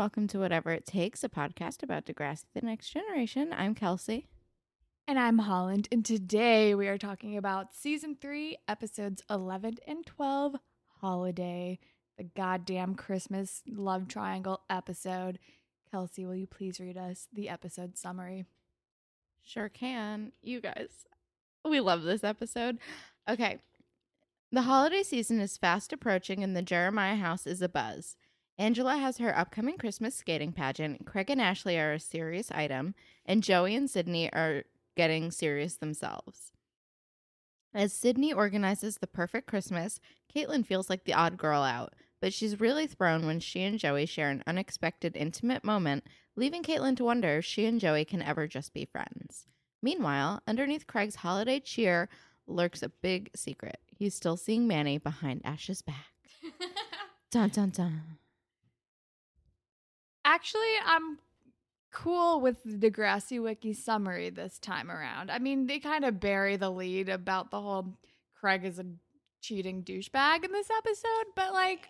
welcome to Whatever It Takes, a podcast about Degrassi the Next Generation. I'm Kelsey. And I'm Holland. And today we are talking about season three, episodes 11 and 12, Holiday, the goddamn Christmas love triangle episode. Kelsey, will you please read us the episode summary? Sure can. You guys, we love this episode. Okay. The holiday season is fast approaching and the Jeremiah house is abuzz. Angela has her upcoming Christmas skating pageant. Craig and Ashley are a serious item, and Joey and Sydney are getting serious themselves. As Sydney organizes the perfect Christmas, Caitlin feels like the odd girl out, but she's really thrown when she and Joey share an unexpected intimate moment, leaving Caitlin to wonder if she and Joey can ever just be friends. Meanwhile, underneath Craig's holiday cheer lurks a big secret. He's still seeing Manny behind Ash's back. dun dun dun. Actually, I'm cool with the Degrassi Wiki summary this time around. I mean, they kind of bury the lead about the whole Craig is a cheating douchebag in this episode, but like,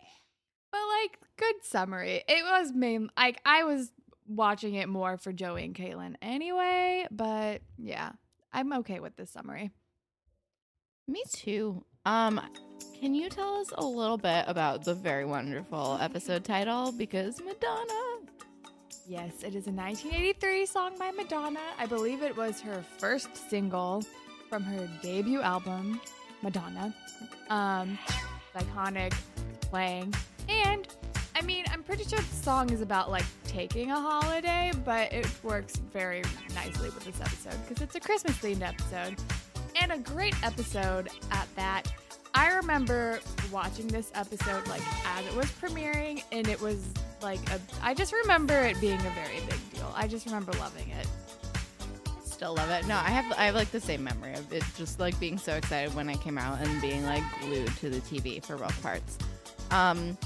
but like, good summary. It was main like I was watching it more for Joey and Caitlin anyway, but yeah, I'm okay with this summary. Me too. Um, can you tell us a little bit about the very wonderful episode title? Because Madonna. Yes, it is a 1983 song by Madonna. I believe it was her first single from her debut album, Madonna. Um, iconic playing. And I mean, I'm pretty sure the song is about like taking a holiday, but it works very nicely with this episode because it's a Christmas themed episode and a great episode at that. I remember watching this episode like as it was premiering, and it was like a. I just remember it being a very big deal. I just remember loving it. Still love it. No, I have I have like the same memory of it just like being so excited when it came out and being like glued to the TV for both parts. Um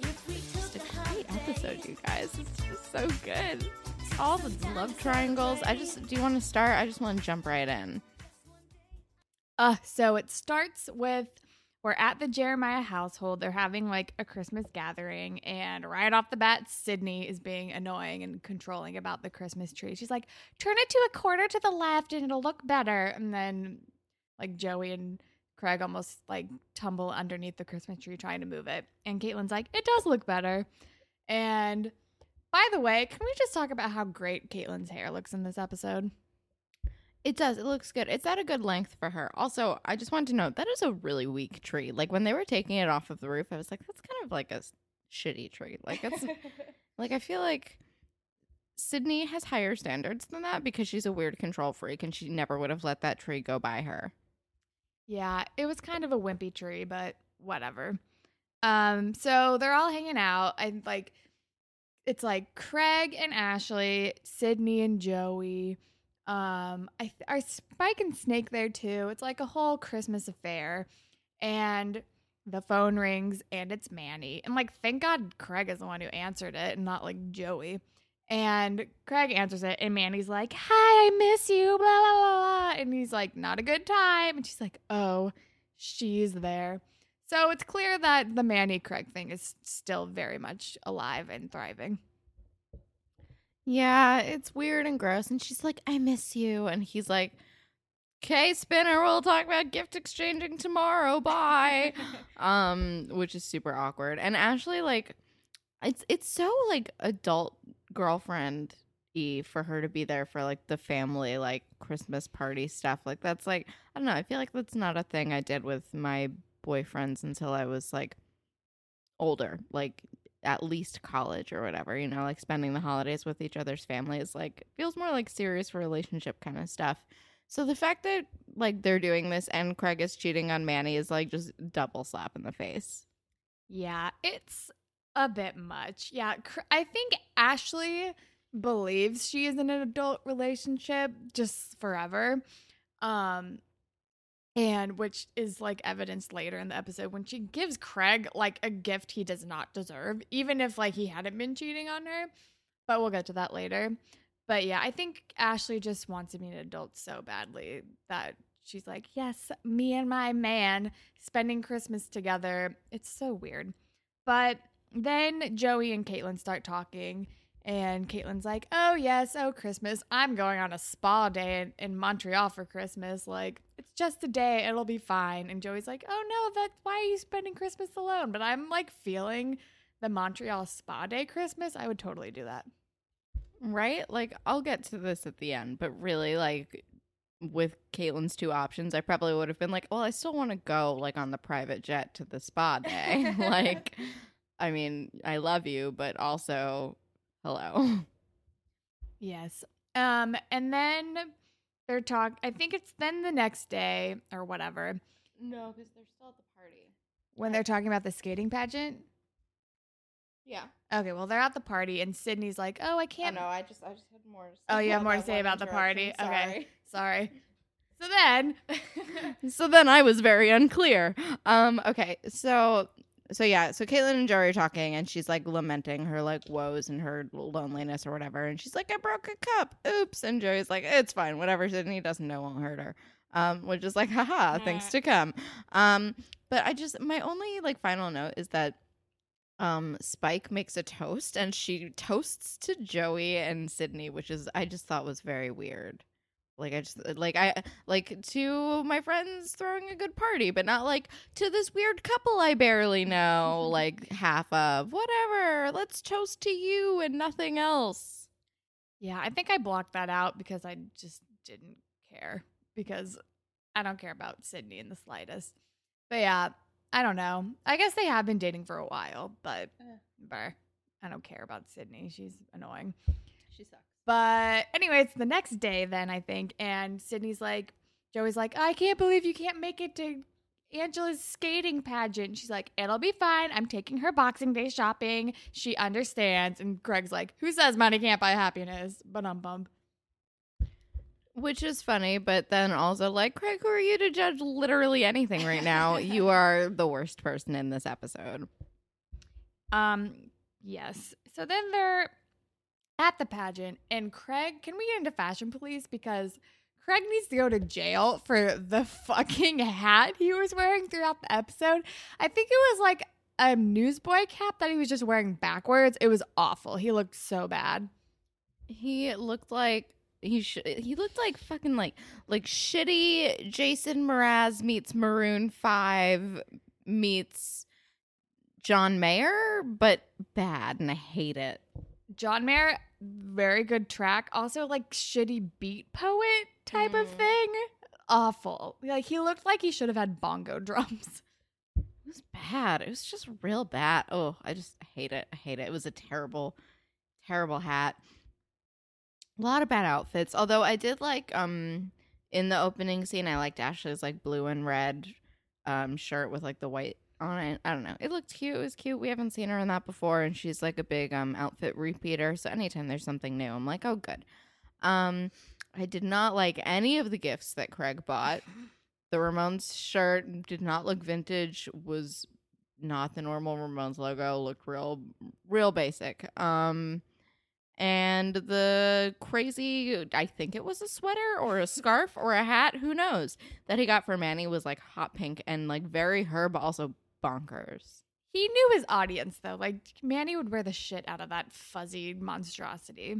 just a great episode, you guys. It's just so good. All the love triangles. I just do you want to start? I just want to jump right in. Uh, so it starts with we're at the Jeremiah household. They're having like a Christmas gathering, and right off the bat, Sydney is being annoying and controlling about the Christmas tree. She's like, "Turn it to a quarter to the left, and it'll look better." And then, like Joey and Craig almost like tumble underneath the Christmas tree trying to move it, and Caitlin's like, "It does look better." And by the way, can we just talk about how great Caitlin's hair looks in this episode? It does. It looks good. It's at a good length for her. Also, I just wanted to note that is a really weak tree. Like when they were taking it off of the roof, I was like, that's kind of like a shitty tree. Like it's like I feel like Sydney has higher standards than that because she's a weird control freak and she never would have let that tree go by her. Yeah, it was kind of a wimpy tree, but whatever. Um, so they're all hanging out. and like it's like Craig and Ashley, Sydney and Joey. Um, I are Spike and Snake there too. It's like a whole Christmas affair, and the phone rings and it's Manny. And like, thank God Craig is the one who answered it, and not like Joey. And Craig answers it, and Manny's like, "Hi, I miss you." Blah blah blah blah. And he's like, "Not a good time." And she's like, "Oh, she's there." So it's clear that the Manny Craig thing is still very much alive and thriving. Yeah, it's weird and gross. And she's like, I miss you. And he's like, Okay, Spinner, we'll talk about gift exchanging tomorrow. Bye. um, which is super awkward. And Ashley, like, it's it's so like adult girlfriend y for her to be there for like the family like Christmas party stuff. Like that's like I don't know, I feel like that's not a thing I did with my boyfriends until I was like older. Like at least college or whatever, you know, like spending the holidays with each other's families, like feels more like serious relationship kind of stuff. So the fact that like they're doing this and Craig is cheating on Manny is like just double slap in the face. Yeah, it's a bit much. Yeah, I think Ashley believes she is in an adult relationship just forever. Um and which is like evidenced later in the episode when she gives Craig like a gift he does not deserve, even if like he hadn't been cheating on her. But we'll get to that later. But yeah, I think Ashley just wants to be an adult so badly that she's like, yes, me and my man spending Christmas together. It's so weird. But then Joey and Caitlin start talking, and Caitlin's like, "Oh yes, oh Christmas, I'm going on a spa day in, in Montreal for Christmas. Like just a day, it'll be fine." And Joey's like, "Oh no, that's why are you spending Christmas alone?" But I'm like feeling the Montreal spa day Christmas. I would totally do that. Right? Like, I'll get to this at the end, but really, like, with Caitlin's two options, I probably would have been like, well, I still want to go, like, on the private jet to the spa day. like, I mean, I love you, but also, hello. Yes. Um, and then they're talk. I think it's then the next day or whatever No, because they're still at the party. when they're talking about the skating pageant. Yeah. Okay, well they're at the party and Sydney's like, "Oh, I I can't." No, I just, I just had more to say. Oh, you have more to say about the party? interruption. Okay. Sorry. So then, so then I was very unclear. Um, okay, so so yeah, so Caitlin and Joey are talking, and she's like lamenting her like woes and her loneliness or whatever, and she's like, "I broke a cup, oops," and Joey's like, "It's fine, whatever." Sydney doesn't know won't hurt her. Um, which is like, haha, things to come. Um, but I just my only like final note is that um Spike makes a toast and she toasts to Joey and Sydney, which is I just thought was very weird. Like I just like I like to my friends throwing a good party, but not like to this weird couple I barely know, like half of whatever. Let's toast to you and nothing else. yeah, I think I blocked that out because I just didn't care because I don't care about Sydney in the slightest. But yeah, I don't know. I guess they have been dating for a while, but eh. brr, I don't care about Sydney. She's annoying. She sucks. But anyway, it's the next day then, I think. And Sydney's like, Joey's like, I can't believe you can't make it to Angela's skating pageant. She's like, it'll be fine. I'm taking her Boxing Day shopping. She understands. And Craig's like, who says money can't buy happiness? But bummed. Which is funny, but then also like, Craig, who are you to judge literally anything right now? you are the worst person in this episode. Um, yes. So then they're at the pageant, and Craig, can we get into fashion police? Because Craig needs to go to jail for the fucking hat he was wearing throughout the episode. I think it was like a newsboy cap that he was just wearing backwards. It was awful. He looked so bad. He looked like he sh- he looked like fucking like like shitty Jason Mraz meets Maroon Five meets John Mayer, but bad, and I hate it. John Mayer, very good track. Also, like shitty beat poet type of Mm. thing. Awful. Like he looked like he should have had bongo drums. It was bad. It was just real bad. Oh, I just hate it. I hate it. It was a terrible, terrible hat. A lot of bad outfits. Although I did like um in the opening scene, I liked Ashley's like blue and red um shirt with like the white on it. I don't know. It looked cute. It was cute. We haven't seen her in that before, and she's like a big um outfit repeater. So anytime there's something new, I'm like, oh good. Um, I did not like any of the gifts that Craig bought. The Ramones shirt did not look vintage. Was not the normal Ramones logo. Looked real, real basic. Um, and the crazy, I think it was a sweater or a scarf or a hat, who knows, that he got for Manny was like hot pink and like very her, but also bonkers. He knew his audience though. Like Manny would wear the shit out of that fuzzy monstrosity.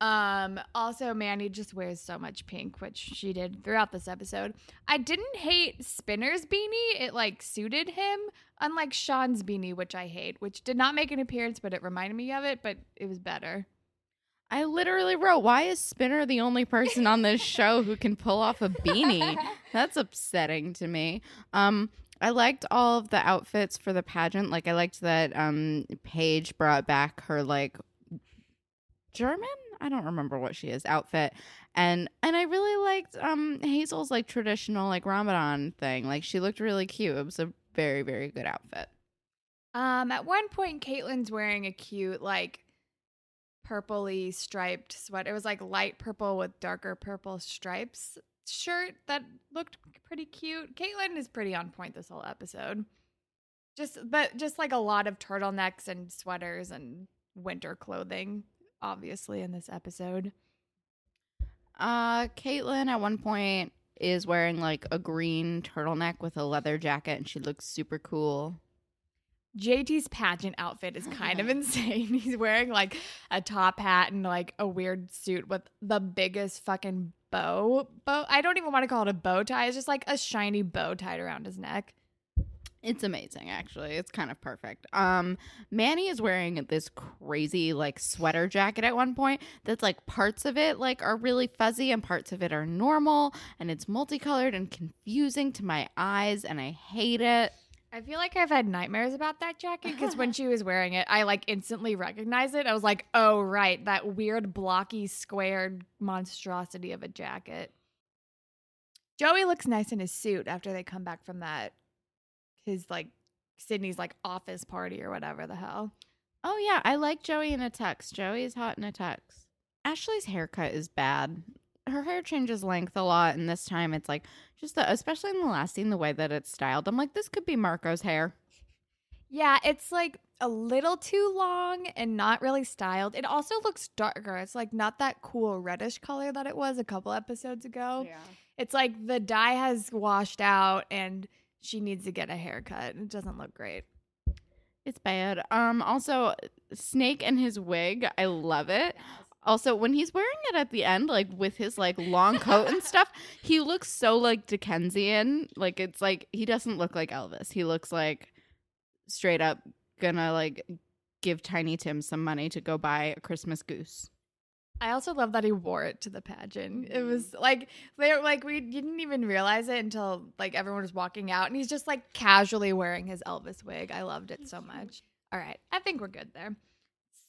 Um also Manny just wears so much pink, which she did throughout this episode. I didn't hate Spinner's beanie. It like suited him, unlike Sean's beanie, which I hate, which did not make an appearance, but it reminded me of it, but it was better. I literally wrote, why is Spinner the only person on this show who can pull off a beanie? That's upsetting to me. Um, I liked all of the outfits for the pageant. Like I liked that um Paige brought back her like German, I don't remember what she is, outfit. And and I really liked um Hazel's like traditional like Ramadan thing. Like she looked really cute. It was a very, very good outfit. Um, at one point, Caitlin's wearing a cute, like, purpley striped sweater. It was like light purple with darker purple stripes shirt that looked pretty cute. Caitlin is pretty on point this whole episode. Just, but just like a lot of turtlenecks and sweaters and winter clothing, obviously, in this episode. Uh, Caitlin at one point is wearing like a green turtleneck with a leather jacket, and she looks super cool. JT's pageant outfit is kind of insane. He's wearing like a top hat and like a weird suit with the biggest fucking bow. Bow. I don't even want to call it a bow tie. It's just like a shiny bow tied around his neck. It's amazing, actually. It's kind of perfect. Um, Manny is wearing this crazy like sweater jacket at one point. That's like parts of it like are really fuzzy and parts of it are normal, and it's multicolored and confusing to my eyes, and I hate it. I feel like I've had nightmares about that jacket because when she was wearing it, I like instantly recognized it. I was like, oh, right, that weird, blocky, squared monstrosity of a jacket. Joey looks nice in his suit after they come back from that, his like Sydney's like office party or whatever the hell. Oh yeah, I like Joey in a tux. Joey is hot in a tux. Ashley's haircut is bad. Her hair changes length a lot, and this time it's like just the, especially in the last scene, the way that it's styled. I'm like, this could be Marco's hair. Yeah, it's like a little too long and not really styled. It also looks darker. It's like not that cool reddish color that it was a couple episodes ago. Yeah. It's like the dye has washed out and she needs to get a haircut. It doesn't look great. It's bad. Um also Snake and his wig, I love it. Also, when he's wearing it at the end, like with his like long coat and stuff, he looks so like Dickensian. Like it's like he doesn't look like Elvis. He looks like straight up gonna like give Tiny Tim some money to go buy a Christmas goose. I also love that he wore it to the pageant. It was mm-hmm. like they like we didn't even realize it until like everyone was walking out and he's just like casually wearing his Elvis wig. I loved it so much. All right, I think we're good there.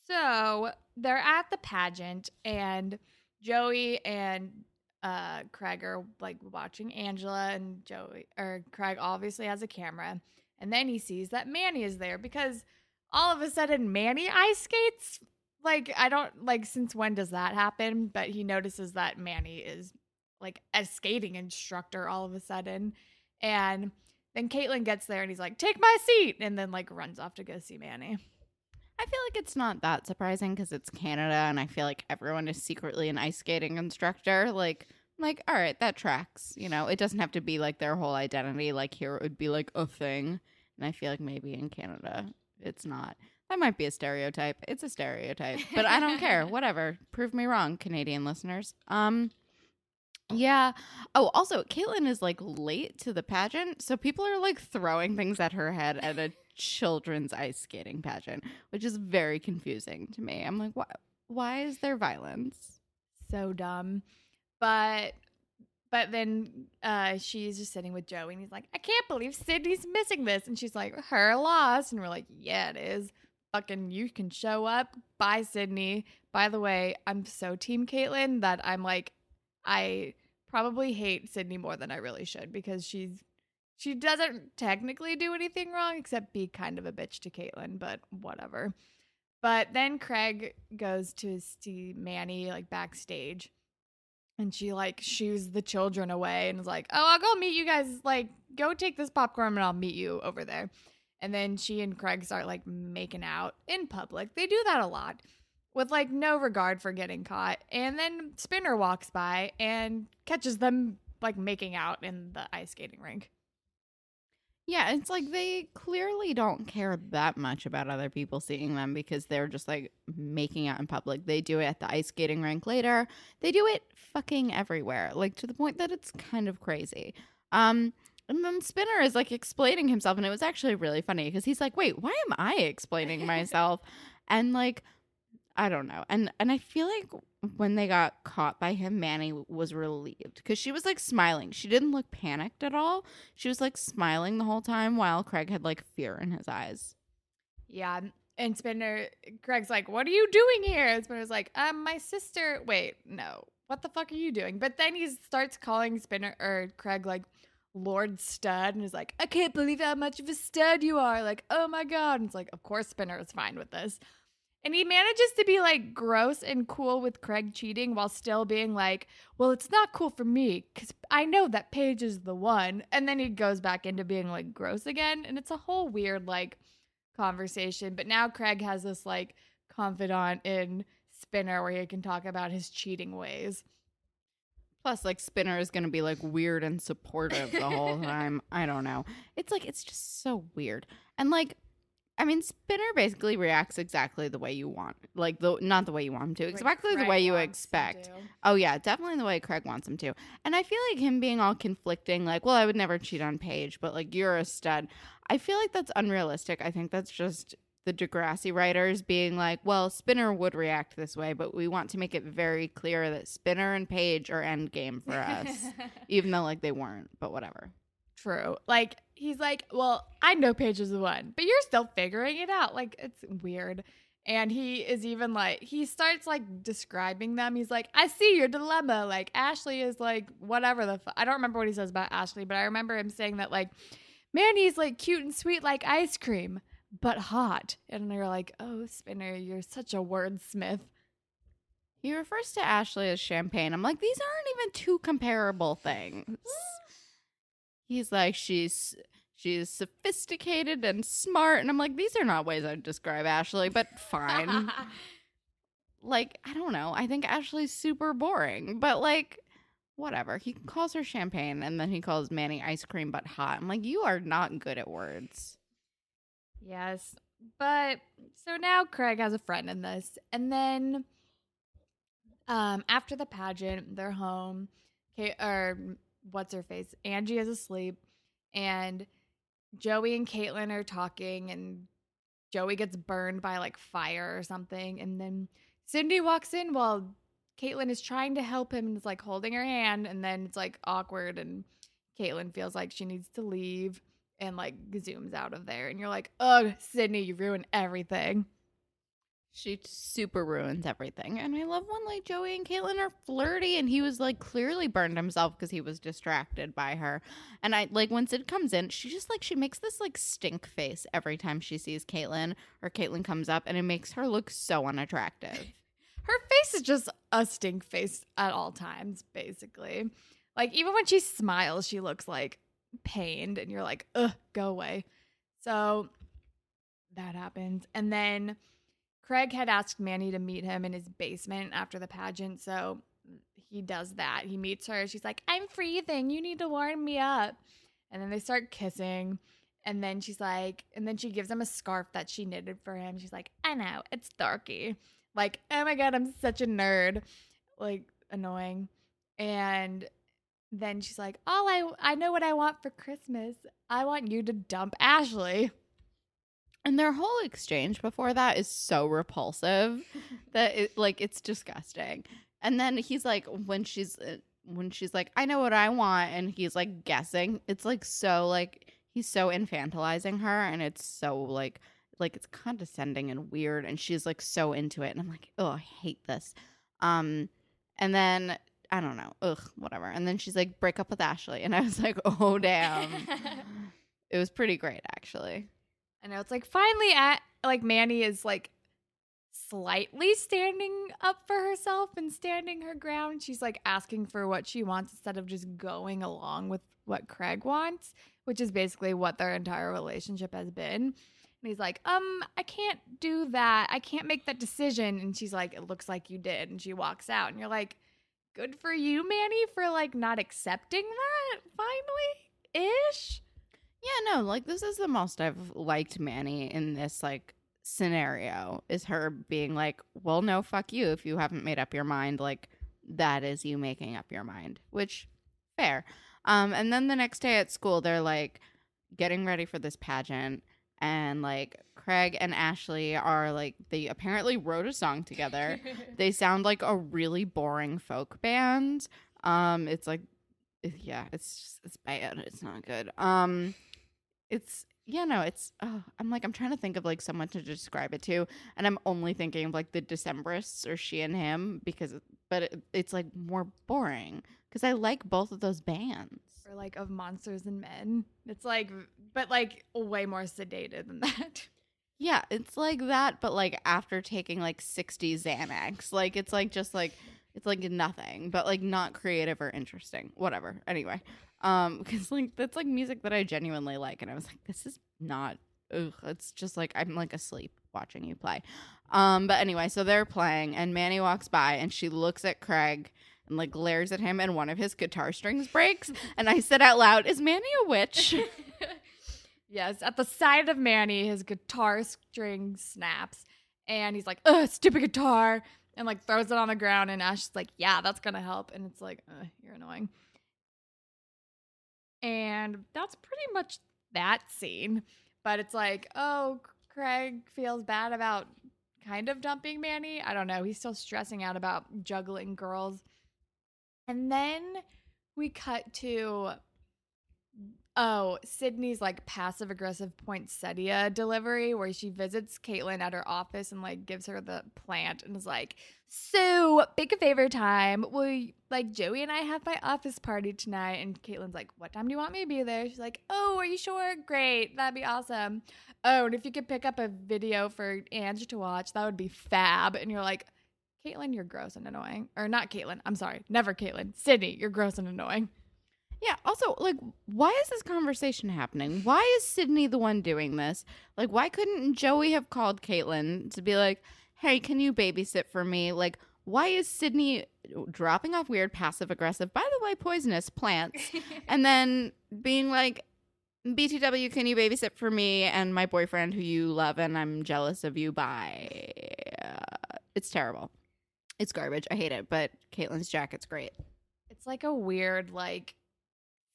So, they're at the pageant and Joey and uh Craig are like watching Angela and Joey or Craig obviously has a camera and then he sees that Manny is there because all of a sudden Manny ice skates like I don't like since when does that happen? But he notices that Manny is like a skating instructor all of a sudden. And then Caitlin gets there and he's like, take my seat, and then like runs off to go see Manny. I feel like it's not that surprising because it's Canada, and I feel like everyone is secretly an ice skating instructor. Like, like, all right, that tracks. You know, it doesn't have to be like their whole identity. Like here, it would be like a thing, and I feel like maybe in Canada, it's not. That might be a stereotype. It's a stereotype, but I don't care. Whatever. Prove me wrong, Canadian listeners. Um, yeah. Oh, also, Caitlin is like late to the pageant, so people are like throwing things at her head at a children's ice skating pageant, which is very confusing to me. I'm like, why? Why is there violence? So dumb. But but then uh she's just sitting with Joey and he's like, I can't believe Sydney's missing this. And she's like, her loss. And we're like, yeah, it is. Fucking you can show up. Bye, Sydney. By the way, I'm so team Caitlin that I'm like, I probably hate Sydney more than I really should because she's she doesn't technically do anything wrong except be kind of a bitch to Caitlin, but whatever. But then Craig goes to see Manny like backstage and she like shoos the children away and is like, "Oh, I'll go meet you guys. Like, go take this popcorn and I'll meet you over there." And then she and Craig start like making out in public. They do that a lot with like no regard for getting caught. And then Spinner walks by and catches them like making out in the ice skating rink. Yeah, it's like they clearly don't care that much about other people seeing them because they're just like making out in public. They do it at the ice skating rink later. They do it fucking everywhere, like to the point that it's kind of crazy. Um, and then Spinner is like explaining himself, and it was actually really funny because he's like, "Wait, why am I explaining myself?" and like, I don't know. And and I feel like when they got caught by him, Manny was relieved because she was like smiling. She didn't look panicked at all. She was like smiling the whole time while Craig had like fear in his eyes. Yeah. And Spinner, Craig's like, What are you doing here? And Spinner's like, Um, my sister. Wait, no. What the fuck are you doing? But then he starts calling Spinner or Craig like Lord Stud and is like, I can't believe how much of a stud you are. Like, oh my God. And it's like, Of course, Spinner is fine with this. And he manages to be like gross and cool with Craig cheating while still being like, well, it's not cool for me because I know that Paige is the one. And then he goes back into being like gross again. And it's a whole weird like conversation. But now Craig has this like confidant in Spinner where he can talk about his cheating ways. Plus, like Spinner is gonna be like weird and supportive the whole time. I don't know. It's like it's just so weird. And like I mean, Spinner basically reacts exactly the way you want, like the not the way you want him to, exactly the way you expect. Oh yeah, definitely the way Craig wants him to. And I feel like him being all conflicting, like, well, I would never cheat on Paige, but like you're a stud. I feel like that's unrealistic. I think that's just the Degrassi writers being like, well, Spinner would react this way, but we want to make it very clear that Spinner and Paige are endgame for us, even though like they weren't. But whatever. True. Like he's like, well, I know Paige is the one, but you're still figuring it out. Like it's weird. And he is even like he starts like describing them. He's like, I see your dilemma. Like Ashley is like whatever the fu- I don't remember what he says about Ashley, but I remember him saying that like Manny's like cute and sweet like ice cream, but hot. And they're like, oh, Spinner, you're such a wordsmith. He refers to Ashley as champagne. I'm like, these aren't even two comparable things. Mm-hmm. He's like, she's she's sophisticated and smart, and I'm like, these are not ways I'd describe Ashley, but fine. like, I don't know. I think Ashley's super boring, but like, whatever. He calls her champagne, and then he calls Manny ice cream, but hot. I'm like, you are not good at words. Yes. But so now Craig has a friend in this. And then um after the pageant, they're home. Okay, or what's her face? Angie is asleep and Joey and Caitlin are talking and Joey gets burned by like fire or something and then Sydney walks in while Caitlin is trying to help him and is like holding her hand and then it's like awkward and Caitlin feels like she needs to leave and like zooms out of there and you're like ugh sydney you ruined everything She super ruins everything. And I love when like Joey and Caitlin are flirty and he was like clearly burned himself because he was distracted by her. And I like when Sid comes in, she just like she makes this like stink face every time she sees Caitlin or Caitlin comes up and it makes her look so unattractive. her face is just a stink face at all times basically like even when she smiles she looks like pained and you're like ugh go away so that happens and then craig had asked manny to meet him in his basement after the pageant so he does that. He meets her. She's like i'm freezing. You need to warm me up. And then they start kissing. And then she's like and then she gives him a scarf that she knitted for him. She's like i know. It's darky. Like oh my god i'm such a nerd. Like annoying. And then she's like all i i know what i want for christmas. I want you to dump ashley And their whole exchange before that is so repulsive that it like it's disgusting. And then he's like when she's uh, when she's like I know what I want and he's like guessing. It's like so like he's so infantilizing her and it's so like like it's condescending and weird and she's like so into it and I'm like, "Oh, I hate this." Um and then I don't know. Ugh, whatever. And then she's like break up with Ashley and I was like, "Oh, damn." it was pretty great actually. I know it's like finally at like Manny is like slightly standing up for herself and standing her ground. She's like asking for what she wants instead of just going along with what Craig wants, which is basically what their entire relationship has been. And he's like, um, I can't do that. I can't make that decision. And she's like, it looks like you did. And she walks out. And you're like, good for you, Manny, for like not accepting that finally ish. Yeah, no, like this is the most I've liked Manny in this like scenario is her being like, "Well, no, fuck you if you haven't made up your mind." Like that is you making up your mind, which fair. Um and then the next day at school they're like getting ready for this pageant and like Craig and Ashley are like they apparently wrote a song together. they sound like a really boring folk band. Um, it's like, yeah, it's just, it's bad. It's not good. Um, it's yeah, no, it's. Oh, I'm like I'm trying to think of like someone to describe it to, and I'm only thinking of like the Decemberists or she and him because, but it, it's like more boring because I like both of those bands. or like of monsters and men. It's like, but like way more sedated than that. Yeah, it's like that, but like after taking like 60 Xanax. Like it's like just like it's like nothing, but like not creative or interesting. Whatever. Anyway. Um, because like that's like music that I genuinely like, and I was like, this is not ugh, it's just like I'm like asleep watching you play. Um, but anyway, so they're playing and Manny walks by and she looks at Craig and like glares at him and one of his guitar strings breaks. and I said out loud, Is Manny a witch? Yes, at the side of Manny, his guitar string snaps, and he's like, "Ugh, stupid guitar," and like throws it on the ground. And Ash is like, "Yeah, that's gonna help," and it's like, Ugh, "You're annoying." And that's pretty much that scene. But it's like, oh, Craig feels bad about kind of dumping Manny. I don't know. He's still stressing out about juggling girls. And then we cut to Oh, Sydney's like passive aggressive poinsettia delivery where she visits Caitlin at her office and like gives her the plant and is like, So, big a favor time. Will you, like Joey and I have my office party tonight? And Caitlin's like, What time do you want me to be there? She's like, Oh, are you sure? Great. That'd be awesome. Oh, and if you could pick up a video for Ange to watch, that would be fab. And you're like, Caitlin, you're gross and annoying. Or not Caitlin. I'm sorry. Never Caitlin. Sydney, you're gross and annoying. Yeah. Also, like, why is this conversation happening? Why is Sydney the one doing this? Like, why couldn't Joey have called Caitlin to be like, hey, can you babysit for me? Like, why is Sydney dropping off weird passive aggressive, by the way, poisonous plants, and then being like, BTW, can you babysit for me and my boyfriend who you love and I'm jealous of you? Bye. Uh, it's terrible. It's garbage. I hate it, but Caitlin's jacket's great. It's like a weird, like,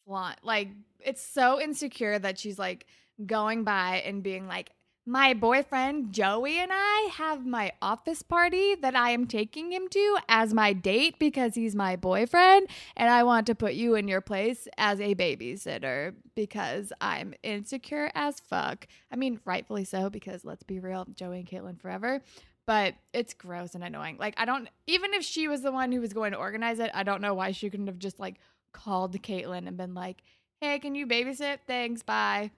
flaunt. Like, it's so insecure that she's like going by and being like, my boyfriend Joey and I have my office party that I am taking him to as my date because he's my boyfriend. And I want to put you in your place as a babysitter because I'm insecure as fuck. I mean, rightfully so, because let's be real, Joey and Caitlin forever. But it's gross and annoying. Like, I don't, even if she was the one who was going to organize it, I don't know why she couldn't have just like called Caitlin and been like, hey, can you babysit? Thanks, bye.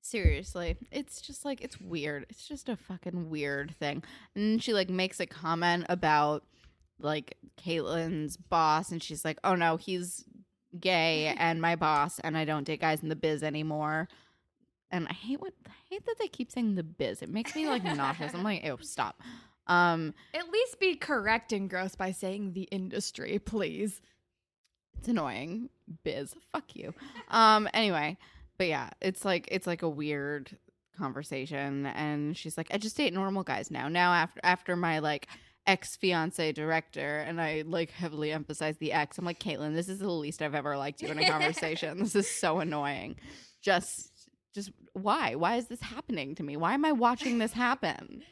Seriously, it's just like it's weird. It's just a fucking weird thing. And she like makes a comment about like Caitlin's boss, and she's like, "Oh no, he's gay and my boss, and I don't date guys in the biz anymore." And I hate what I hate that they keep saying the biz. It makes me like nauseous. I'm like, "Ew, stop." Um, At least be correct and gross by saying the industry, please. It's annoying. Biz, fuck you. Um, anyway, but yeah, it's like it's like a weird conversation, and she's like, "I just date normal guys now." Now after after my like ex fiance director, and I like heavily emphasize the ex. I'm like, Caitlin, this is the least I've ever liked you in a conversation. this is so annoying. Just just why? Why is this happening to me? Why am I watching this happen?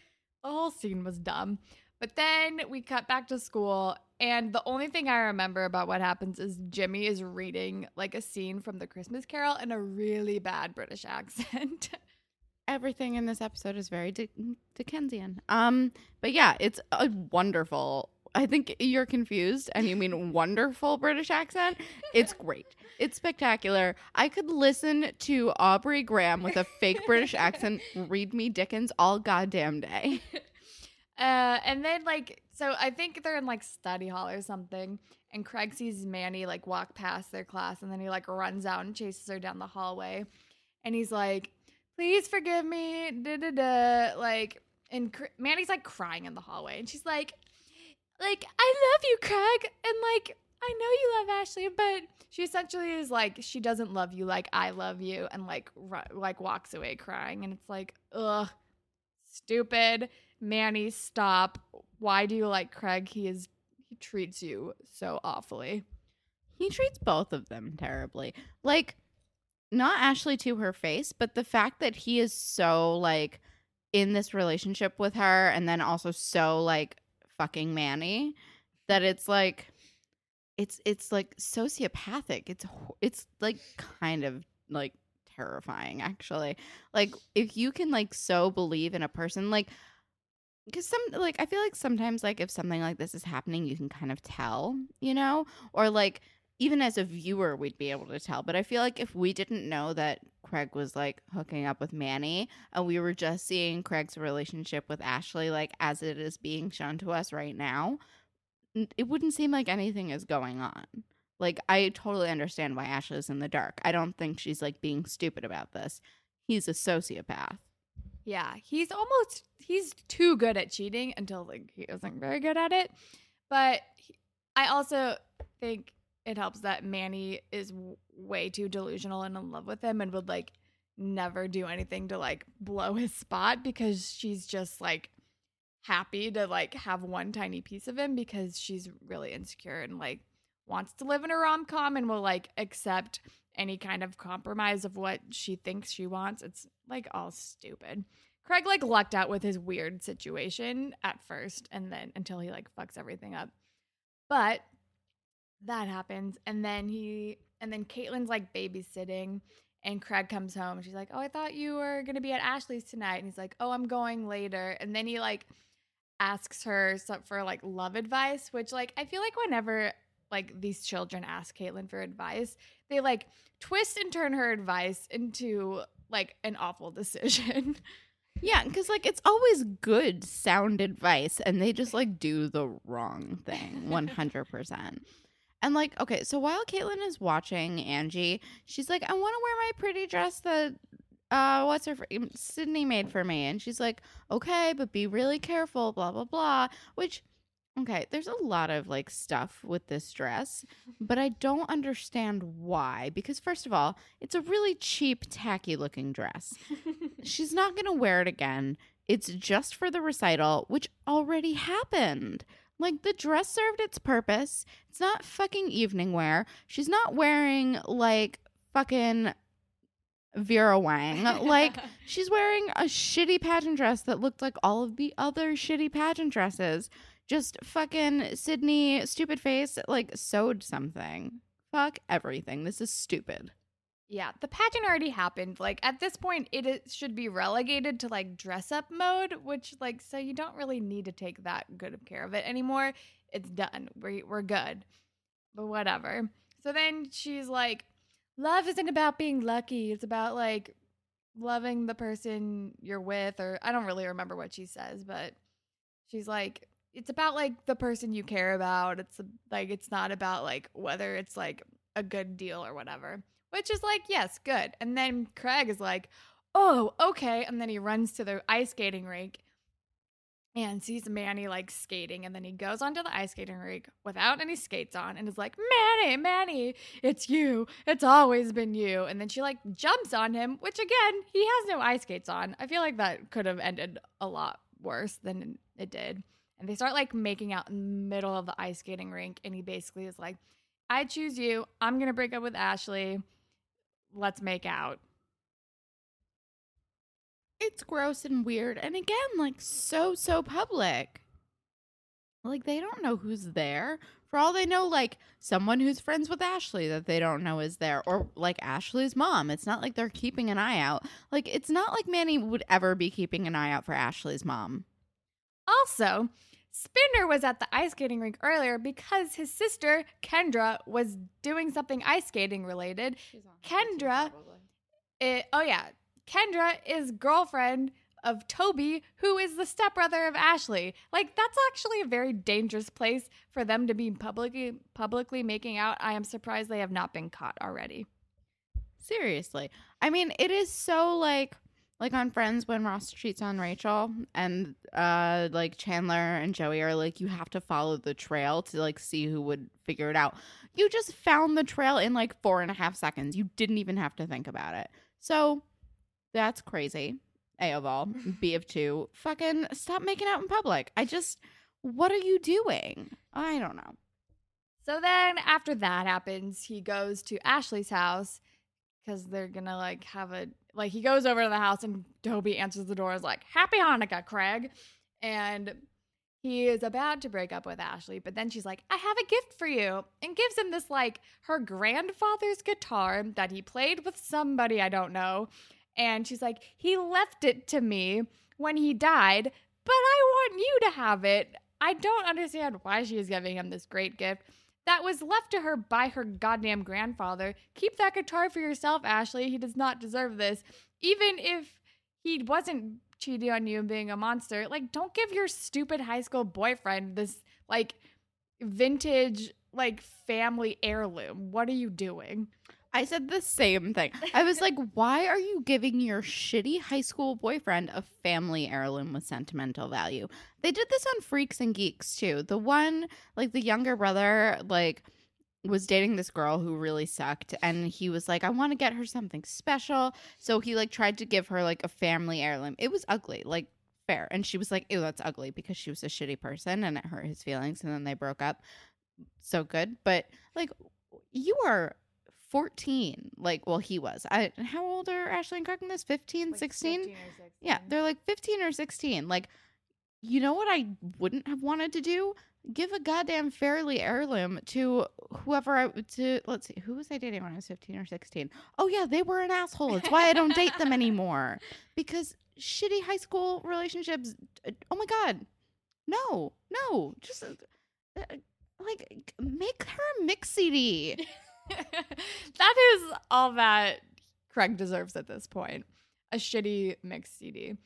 The whole scene was dumb. But then we cut back to school, and the only thing I remember about what happens is Jimmy is reading like a scene from The Christmas Carol in a really bad British accent. Everything in this episode is very Dick- Dickensian. Um, but yeah, it's a wonderful. I think you're confused and you mean wonderful British accent. It's great. It's spectacular. I could listen to Aubrey Graham with a fake British accent read me Dickens all goddamn day. Uh, and then like, so I think they're in like study hall or something, and Craig sees Manny like walk past their class, and then he like runs out and chases her down the hallway, and he's like, "Please forgive me," da da da, like, and Cr- Manny's like crying in the hallway, and she's like, "Like I love you, Craig," and like. I know you love Ashley, but she essentially is like she doesn't love you like I love you, and like ru- like walks away crying, and it's like ugh, stupid. Manny, stop. Why do you like Craig? He is he treats you so awfully. He treats both of them terribly. Like, not Ashley to her face, but the fact that he is so like in this relationship with her and then also so like fucking Manny that it's like it's it's like sociopathic. It's it's like kind of like terrifying actually. Like if you can like so believe in a person like because some like I feel like sometimes like if something like this is happening, you can kind of tell, you know, or like even as a viewer, we'd be able to tell. But I feel like if we didn't know that Craig was like hooking up with Manny, and we were just seeing Craig's relationship with Ashley, like as it is being shown to us right now, it wouldn't seem like anything is going on. Like I totally understand why Ashley's in the dark. I don't think she's like being stupid about this. He's a sociopath. Yeah, he's almost he's too good at cheating until like he isn't very good at it. But he- I also think it helps that Manny is w- way too delusional and in love with him and would like never do anything to like blow his spot because she's just like happy to like have one tiny piece of him because she's really insecure and like wants to live in a rom-com and will like accept any kind of compromise of what she thinks she wants. It's like all stupid. Craig like lucked out with his weird situation at first and then until he like fucks everything up. But that happens and then he and then Caitlin's like babysitting and Craig comes home. She's like, "Oh, I thought you were going to be at Ashley's tonight." And he's like, "Oh, I'm going later." And then he like asks her for like love advice, which like I feel like whenever like these children ask Caitlin for advice, they like twist and turn her advice into like an awful decision. Yeah, because like it's always good sound advice, and they just like do the wrong thing 100%. And like, okay, so while Caitlin is watching Angie, she's like, I want to wear my pretty dress that uh what's her Sydney made for me. And she's like, okay, but be really careful, blah blah blah. Which Okay, there's a lot of like stuff with this dress, but I don't understand why. Because, first of all, it's a really cheap, tacky looking dress. She's not going to wear it again. It's just for the recital, which already happened. Like, the dress served its purpose. It's not fucking evening wear. She's not wearing like fucking Vera Wang. Like, she's wearing a shitty pageant dress that looked like all of the other shitty pageant dresses just fucking Sydney, stupid face, like sewed something. Fuck everything. This is stupid. Yeah, the pageant already happened. Like at this point, it should be relegated to like dress up mode, which like so you don't really need to take that good of care of it anymore. It's done. We're we're good. But whatever. So then she's like, love isn't about being lucky. It's about like loving the person you're with, or I don't really remember what she says, but she's like, it's about like the person you care about. It's like it's not about like whether it's like a good deal or whatever. Which is like, yes, good. And then Craig is like, "Oh, okay." And then he runs to the ice skating rink and sees Manny like skating and then he goes onto the ice skating rink without any skates on and is like, "Manny, Manny, it's you. It's always been you." And then she like jumps on him, which again, he has no ice skates on. I feel like that could have ended a lot worse than it did and they start like making out in the middle of the ice skating rink and he basically is like i choose you. I'm gonna break up with ashley. Let's make out. It's gross and weird and again like so so public. Like they don't know who's there. For all they know like someone who's friends with ashley that they don't know is there or like ashley's mom. It's not like they're keeping an eye out. Like it's not like manny would ever be keeping an eye out for ashley's mom also, Spinner was at the ice skating rink earlier because his sister, Kendra, was doing something ice skating related. Kendra, oh yeah, Kendra is girlfriend of Toby, who is the stepbrother of Ashley. Like that's actually a very dangerous place for them to be publicly publicly making out. I am surprised they have not been caught already. Seriously. I mean, it is so like like on Friends when Ross cheats on Rachel and uh like Chandler and Joey are like you have to follow the trail to like see who would figure it out. You just found the trail in like four and a half seconds. You didn't even have to think about it. So that's crazy. A of all, B of two. Fucking stop making out in public. I just what are you doing? I don't know. So then after that happens, he goes to Ashley's house because they're gonna like have a like he goes over to the house and Toby answers the door is like, Happy Hanukkah, Craig. And he is about to break up with Ashley, but then she's like, I have a gift for you. And gives him this like her grandfather's guitar that he played with somebody I don't know. And she's like, he left it to me when he died, but I want you to have it. I don't understand why she is giving him this great gift that was left to her by her goddamn grandfather. Keep that guitar for yourself, Ashley. He does not deserve this. Even if he wasn't cheating on you and being a monster, like, don't give your stupid high school boyfriend this, like, vintage, like, family heirloom. What are you doing? I said the same thing. I was like, why are you giving your shitty high school boyfriend a family heirloom with sentimental value? They did this on Freaks and Geeks too. The one, like the younger brother, like was dating this girl who really sucked and he was like I want to get her something special. So he like tried to give her like a family heirloom. It was ugly like fair. And she was like ew that's ugly because she was a shitty person and it hurt his feelings and then they broke up. So good. But like you are 14 like well he was. I how old are Ashley and Craig in this? 15 Like 16 15 or yeah they're like 15 or 16 like you know what I wouldn't have wanted to do? Give a goddamn fairly heirloom to whoever I to let's see who was I dating when I was 15 or 16 oh yeah they were an asshole. It's why I don't date them anymore. Because shitty high school relationships oh my god. No no just uh, uh, like make her a mix CD that is all that Craig deserves at this point. A shitty mixed CD.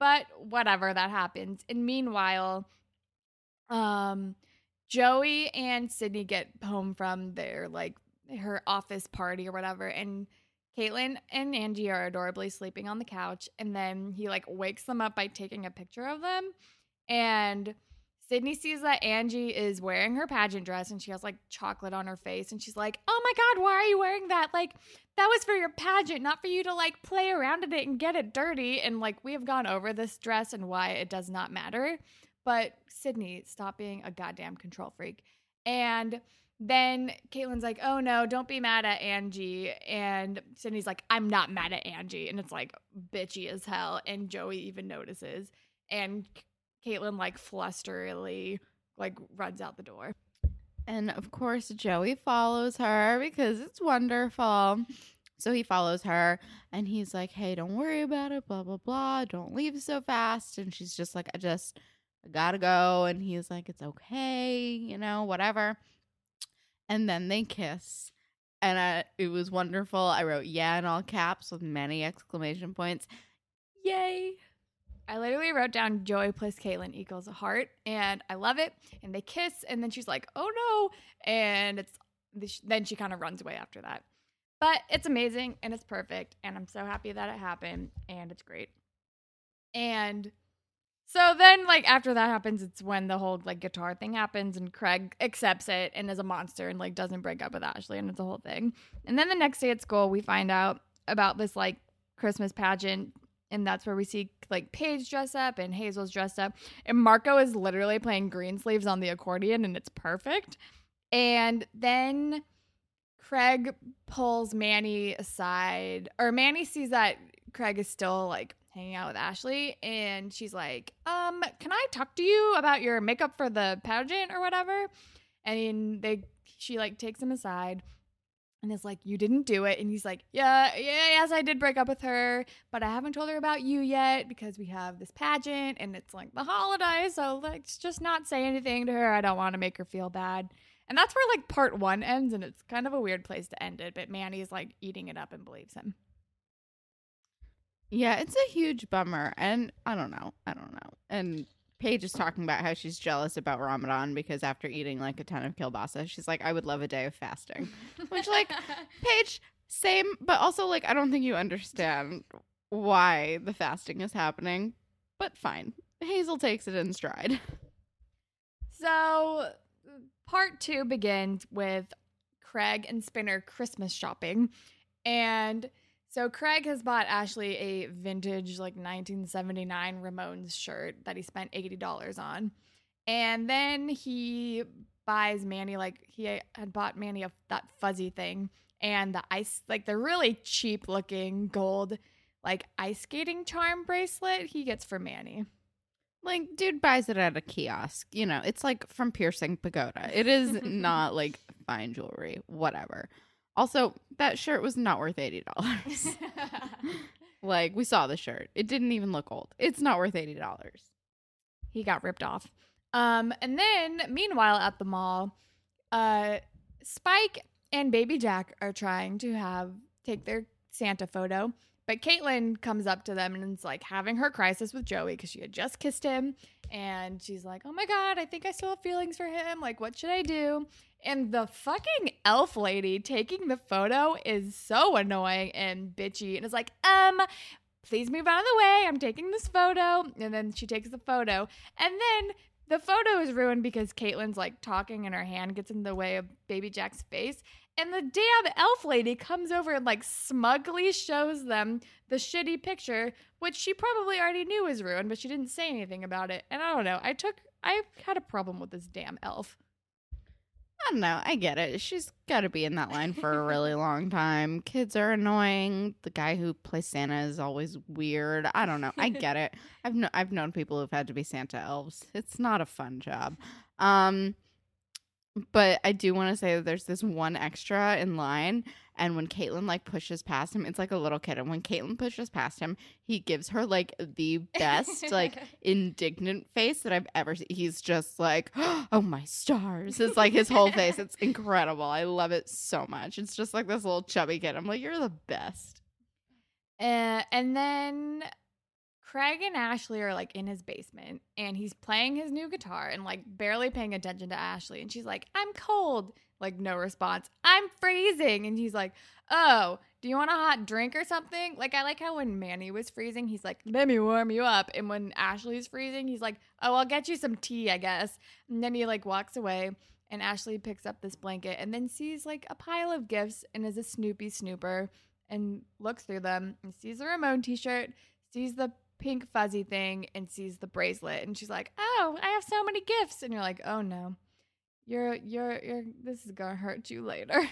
But whatever, that happens. And meanwhile, um Joey and Sydney get home from their like her office party or whatever and Caitlin and Angie are adorably sleeping on the couch and then he like wakes them up by taking a picture of them and Sydney sees that Angie is wearing her pageant dress and she has like chocolate on her face and she's like, "Oh my god, why are you wearing that? Like that was for your pageant, not for you to like play around in it and get it dirty." And like we have gone over this dress and why it does not matter. But Sydney, stop being a goddamn control freak. And then Caitlin's like, "Oh no, don't be mad at Angie." And Sydney's like, "I'm not mad at Angie." And it's like bitchy as hell. And Joey even notices. And Caitlin like flusterily like runs out the door. And of course, Joey follows her because it's wonderful. So he follows her and he's like, Hey, don't worry about it, blah, blah, blah. Don't leave so fast. And she's just like, I just I gotta go. And he's like, It's okay, you know, whatever. And then they kiss. And I, it was wonderful. I wrote, Yeah, in all caps with many exclamation points. Yay. I literally wrote down Joey plus Caitlin equals a heart, and I love it. And they kiss, and then she's like, "Oh no!" And it's then she kind of runs away after that. But it's amazing and it's perfect, and I'm so happy that it happened, and it's great. And so then, like after that happens, it's when the whole like guitar thing happens, and Craig accepts it and is a monster and like doesn't break up with Ashley, and it's a whole thing. And then the next day at school, we find out about this like Christmas pageant and that's where we see like Paige dress up and Hazel's dressed up. And Marco is literally playing green sleeves on the accordion and it's perfect. And then Craig pulls Manny aside, or Manny sees that Craig is still like hanging out with Ashley and she's like, "Um, can I talk to you about your makeup for the pageant or whatever?" And they she like takes him aside and is like, You didn't do it. And he's like, Yeah, yeah, yes, I did break up with her, but I haven't told her about you yet because we have this pageant and it's like the holidays. So let's just not say anything to her. I don't want to make her feel bad. And that's where like part one ends, and it's kind of a weird place to end it. But Manny's like eating it up and believes him. Yeah, it's a huge bummer. And I don't know. I don't know. And Paige is talking about how she's jealous about Ramadan because after eating like a ton of kielbasa, she's like, I would love a day of fasting. Which, like, Paige, same, but also, like, I don't think you understand why the fasting is happening. But fine. Hazel takes it in stride. So, part two begins with Craig and Spinner Christmas shopping. And so, Craig has bought Ashley a vintage, like 1979 Ramones shirt that he spent $80 on. And then he buys Manny, like, he had bought Manny a, that fuzzy thing and the ice, like, the really cheap looking gold, like, ice skating charm bracelet he gets for Manny. Like, dude buys it at a kiosk. You know, it's like from Piercing Pagoda. It is not like fine jewelry, whatever. Also, that shirt was not worth $80. like, we saw the shirt. It didn't even look old. It's not worth $80. he got ripped off. Um, and then meanwhile at the mall, uh, Spike and Baby Jack are trying to have take their Santa photo, but Caitlin comes up to them and is like having her crisis with Joey because she had just kissed him, and she's like, "Oh my god, I think I still have feelings for him. Like, what should I do?" And the fucking elf lady taking the photo is so annoying and bitchy, and is like, "Um." Please move out of the way. I'm taking this photo. And then she takes the photo. And then the photo is ruined because Caitlin's like talking and her hand gets in the way of baby Jack's face. And the damn elf lady comes over and like smugly shows them the shitty picture, which she probably already knew was ruined, but she didn't say anything about it. And I don't know. I took, I had a problem with this damn elf. I don't know. I get it. She's got to be in that line for a really long time. Kids are annoying. The guy who plays Santa is always weird. I don't know. I get it. I've no, I've known people who've had to be Santa elves. It's not a fun job. Um, but I do want to say that there's this one extra in line, and when Caitlin like pushes past him, it's like a little kid. And when Caitlin pushes past him, he gives her like the best, like indignant face that I've ever seen. He's just like, oh my stars. It's like his whole face. It's incredible. I love it so much. It's just like this little chubby kid. I'm like, you're the best. Uh, and then Craig and Ashley are like in his basement and he's playing his new guitar and like barely paying attention to Ashley. And she's like, I'm cold. Like, no response. I'm freezing. And he's like, Oh, do you want a hot drink or something? Like, I like how when Manny was freezing, he's like, Let me warm you up. And when Ashley's freezing, he's like, Oh, I'll get you some tea, I guess. And then he like walks away. And Ashley picks up this blanket and then sees like a pile of gifts and is a Snoopy snooper and looks through them and sees the Ramon t shirt, sees the pink fuzzy thing and sees the bracelet and she's like, "Oh, I have so many gifts." And you're like, "Oh no. You're you're you're this is to hurt you later."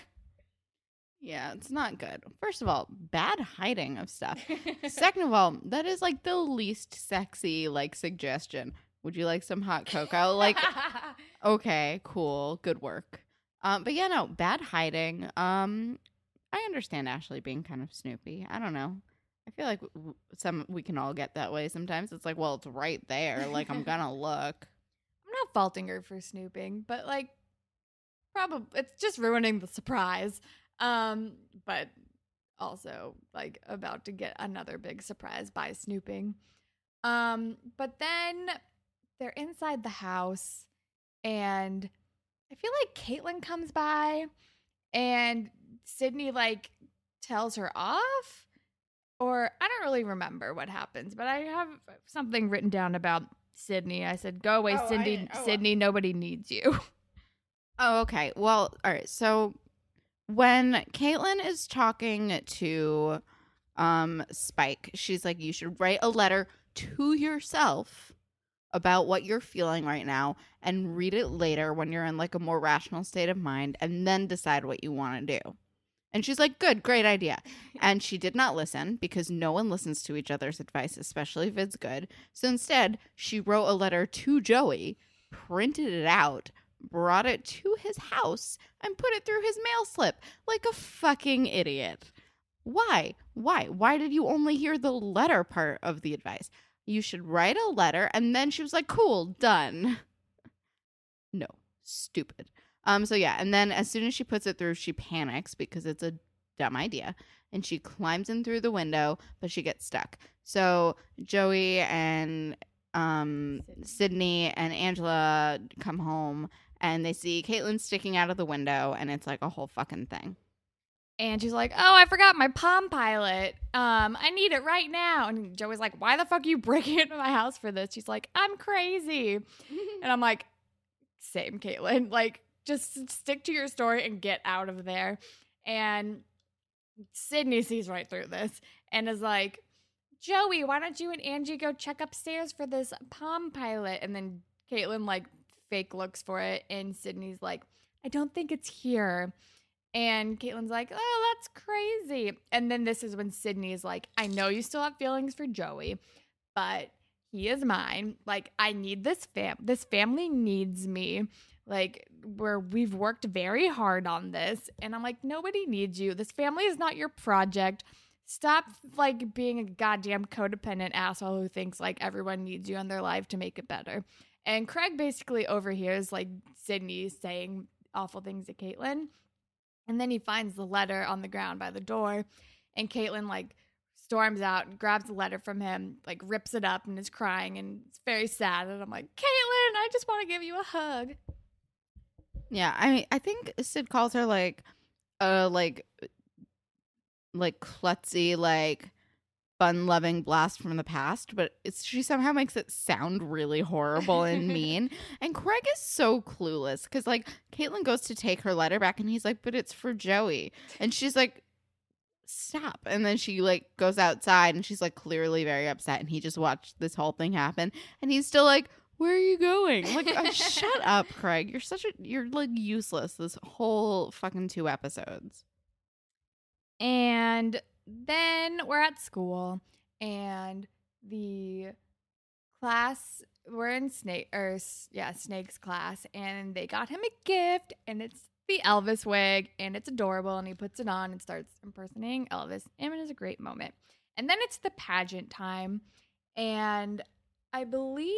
Yeah, it's not good. First of all, bad hiding of stuff. Second of all, that is like the least sexy like suggestion. Would you like some hot cocoa? Like, okay, cool, good work. Um, but yeah, no, bad hiding. Um, I understand Ashley being kind of snoopy. I don't know. I feel like w- some we can all get that way sometimes. It's like, well, it's right there. Like I'm gonna look. Not faulting her for snooping, but like probably it's just ruining the surprise. Um, but also like about to get another big surprise by snooping. Um, but then they're inside the house and I feel like Caitlin comes by and Sydney like tells her off. Or I don't really remember what happens, but I have something written down about Sydney. I said, "Go away, Oh, didn't- oh, Sydney. Nobody needs you." Oh, okay. Well, all right. So when Caitlin is talking to um Spike, she's like, you should write a letter to yourself about what you're feeling right now and read it later when you're in like a more rational state of mind and then decide what you want to do. And she's like, good, great idea. And she did not listen because no one listens to each other's advice, especially if it's good. So instead, she wrote a letter to Joey, printed it out, brought it to his house, and put it through his mail slip like a fucking idiot. Why? Why? Why did you only hear the letter part of the advice? You should write a letter. And then she was like, cool, done. No, stupid. Um, so yeah, and then as soon as she puts it through, she panics because it's a dumb idea. And she climbs in through the window, but she gets stuck. So Joey and um Sydney and Angela come home and they see Caitlin sticking out of the window and it's like a whole fucking thing. and she's like, "Oh, I forgot my Palm Pilot. Um, I need it right now." And Joey's like, "Why the fuck are you breaking into my house for this?" She's like, "I'm crazy," and I'm like, "Same, Caitlin. Like, just stick to your story and get out of there." And Sydney sees right through this and is like, Joey, why don't you and Angie go check upstairs for this Palm Pilot? And then Caitlin like fake looks for it, and Sydney's like, I don't think it's here. And Caitlin's like, oh, that's crazy. And then this is when Sydney's like, I know you still have feelings for Joey, but he is mine. Like, I need this fam. This family needs me. Like, where we've worked very hard on this. And I'm like, nobody needs you. This family is not your project. Stop like being a goddamn codependent asshole who thinks like everyone needs you in their life to make it better. And Craig basically overhears like Sydney saying awful things to Caitlin. And then he finds the letter on the ground by the door. And Caitlin like storms out and grabs a letter from him, like rips it up and is crying and it's very sad. And I'm like, Caitlin, I just want to give you a hug. Yeah, I mean, I think Sid calls her like, uh, like, like klutzy, like fun-loving blast from the past, but it's she somehow makes it sound really horrible and mean. And Craig is so clueless because like Caitlin goes to take her letter back, and he's like, "But it's for Joey," and she's like. Stop. And then she like goes outside and she's like clearly very upset. And he just watched this whole thing happen. And he's still like, where are you going? Like, uh, shut up, Craig. You're such a, you're like useless this whole fucking two episodes. And then we're at school and the class we're in snake or yeah snake's class and they got him a gift and it's the elvis wig and it's adorable and he puts it on and starts impersonating elvis. And it is a great moment. And then it's the pageant time and i believe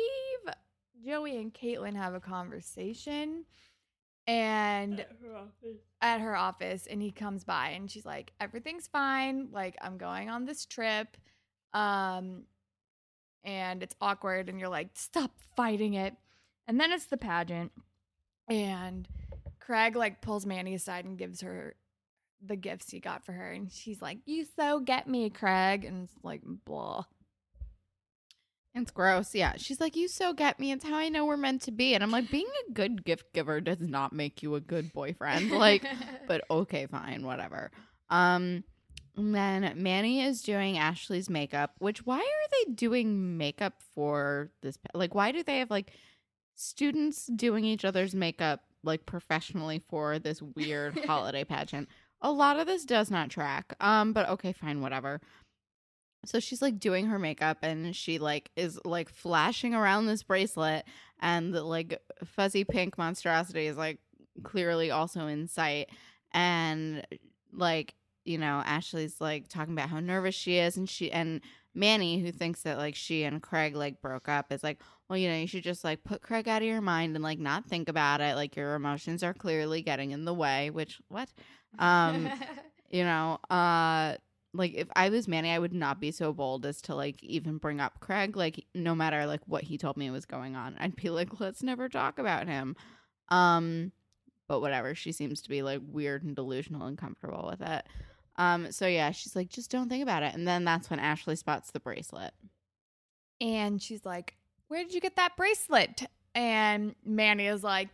joey and caitlin have a conversation and at her office. and he comes by and she's like everything's fine. Like i'm going on this trip. Um and it's awkward and you're like stop fighting it. And then it's the pageant and craig like pulls manny aside and gives her the gifts he got for her and she's like you so get me craig and it's like blah It's gross. Yeah. She's like, You so get me. It's how I know we're meant to be. And I'm like, Being a good gift giver does not make you a good boyfriend. Like, but okay, fine, whatever. Um, and then Manny is doing Ashley's makeup, which why are they doing makeup for this? Like, why do they have like students doing each other's makeup like professionally for this weird holiday pageant? A lot of this does not track. Um, but okay, fine, whatever. So she's like doing her makeup and she like is like flashing around this bracelet and the like fuzzy pink monstrosity is like clearly also in sight and like you know Ashley's like talking about how nervous she is and she and Manny who thinks that like she and Craig like broke up is like well you know you should just like put Craig out of your mind and like not think about it like your emotions are clearly getting in the way which what um you know uh like if I was Manny, I would not be so bold as to like even bring up Craig. Like no matter like what he told me was going on, I'd be like, let's never talk about him. Um, but whatever. She seems to be like weird and delusional and comfortable with it. Um, so yeah, she's like, just don't think about it. And then that's when Ashley spots the bracelet. and she's like where did you get that bracelet? And manny is like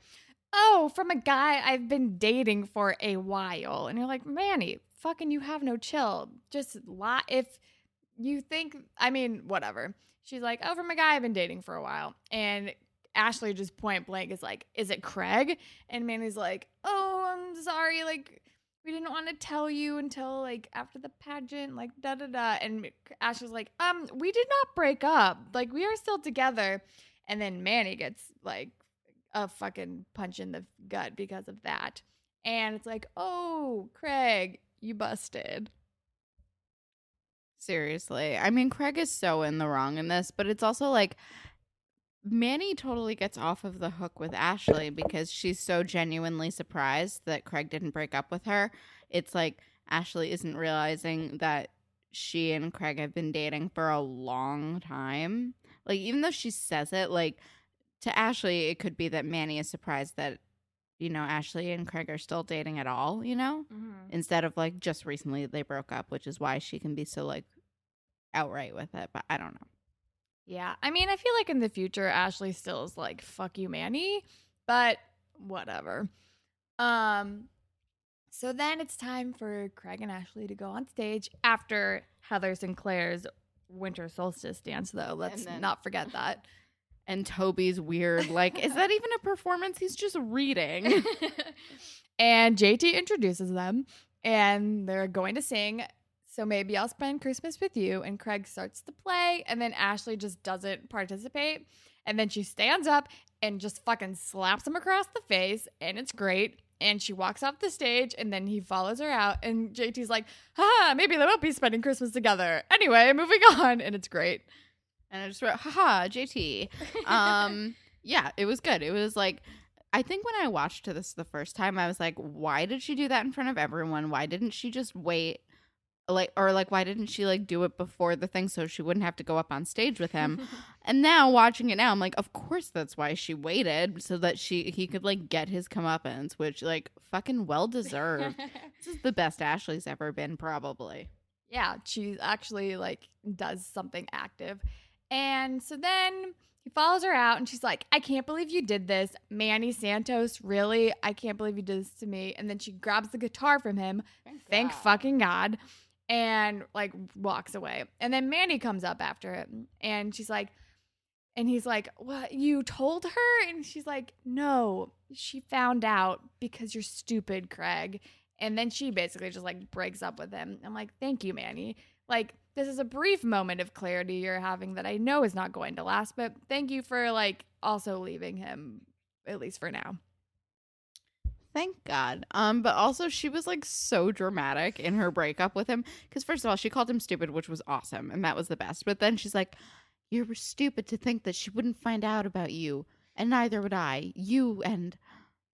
oh from a guy i've been dating for a while. And you're like manny fucking you have no chill. Just lie if you think i mean whatever. She's like oh from a guy i've been dating for a while. And ashley just point blank is like is it craig? And manny's like oh i'm sorry like we didn't want to tell you until like after the pageant, like da da da. And Ash was like, um, we did not break up. Like we are still together. And then Manny gets like a fucking punch in the gut because of that. And it's like, oh, Craig, you busted. Seriously. I mean, Craig is so in the wrong in this, but it's also like Manny totally gets off of the hook with Ashley because she's so genuinely surprised that Craig didn't break up with her. It's like Ashley isn't realizing that she and Craig have been dating for a long time. Like, even though she says it, like, to Ashley, it could be that Manny is surprised that, you know, Ashley and Craig are still dating at all, you know? Mm-hmm. instead of like just recently they broke up, which is why she can be so like outright with it. But I don't know. Yeah. I mean, I feel like in the future, Ashley still is like, fuck you, Manny, but whatever. Um, so then it's time for Craig and Ashley to go on stage after Heather Sinclair's winter solstice dance, though. Let's then- not forget that. And Toby's weird. Like, is that even a performance? He's just reading. and JT introduces them, and they're going to sing. So maybe I'll spend Christmas with you. And Craig starts to play, and then Ashley just doesn't participate. And then she stands up and just fucking slaps him across the face, and it's great. And she walks off the stage, and then he follows her out. And JT's like, "Ha, maybe they won't be spending Christmas together." Anyway, moving on, and it's great. and I just wrote, haha, JT. Um, yeah, it was good. It was like, I think when I watched this the first time, I was like, why did she do that in front of everyone? Why didn't she just wait? Like, or like, why didn't she like do it before the thing so she wouldn't have to go up on stage with him? And now watching it now, I'm like, of course that's why she waited so that she he could like get his comeuppance, which like fucking well deserved. this is the best Ashley's ever been, probably. yeah, she actually like does something active. And so then he follows her out and she's like, I can't believe you did this. Manny Santos, really? I can't believe you did this to me. And then she grabs the guitar from him. Thank, fucking God. And like walks away. And then Manny comes up after him and she's like, and he's like, What? You told her? And she's like, No, she found out because you're stupid, Craig. And then she basically just like breaks up with him. I'm like, Thank you, Manny. Like, this is a brief moment of clarity you're having that I know is not going to last, but thank you for like also leaving him, at least for now. Thank God. Um, but also she was like so dramatic in her breakup with him because first of all she called him stupid, which was awesome, and that was the best. But then she's like, "You were stupid to think that she wouldn't find out about you, and neither would I. You and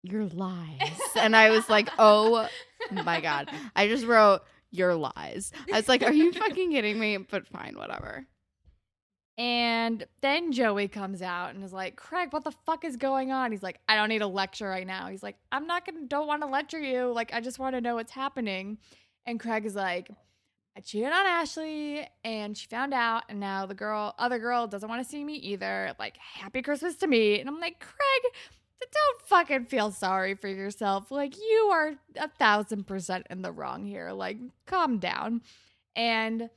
your lies." and I was like, "Oh my God!" I just wrote your lies. I was like, "Are you fucking kidding me?" But fine, whatever. And then Joey comes out and is like, Craig, what the fuck is going on? He's like, I don't need a lecture right now. He's like, I'm not gonna don't want to lecture you. Like, I just want to know what's happening. And Craig is like, I cheated on Ashley and she found out, and now the girl, other girl, doesn't want to see me either. Like, happy Christmas to me. And I'm like, Craig, don't fucking feel sorry for yourself. Like, you are a thousand percent in the wrong here. Like, calm down. And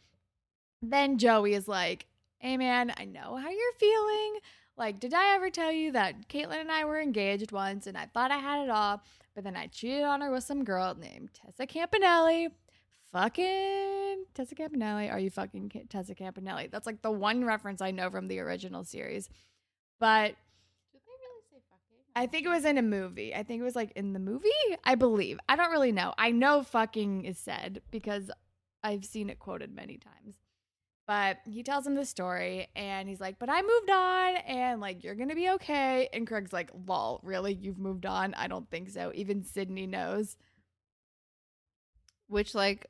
then Joey is like, Hey man, I know how you're feeling. Like, did I ever tell you that Caitlin and I were engaged once and I thought I had it all, but then I cheated on her with some girl named Tessa Campanelli? Fucking Tessa Campanelli. Are you fucking Tessa Campanelli? That's like the one reference I know from the original series. But Did they really say fucking? I think it was in a movie. I think it was like in the movie, I believe. I don't really know. I know fucking is said because I've seen it quoted many times. But he tells him the story and he's like, But I moved on and like, you're going to be okay. And Craig's like, Lol, really? You've moved on? I don't think so. Even Sydney knows. Which, like,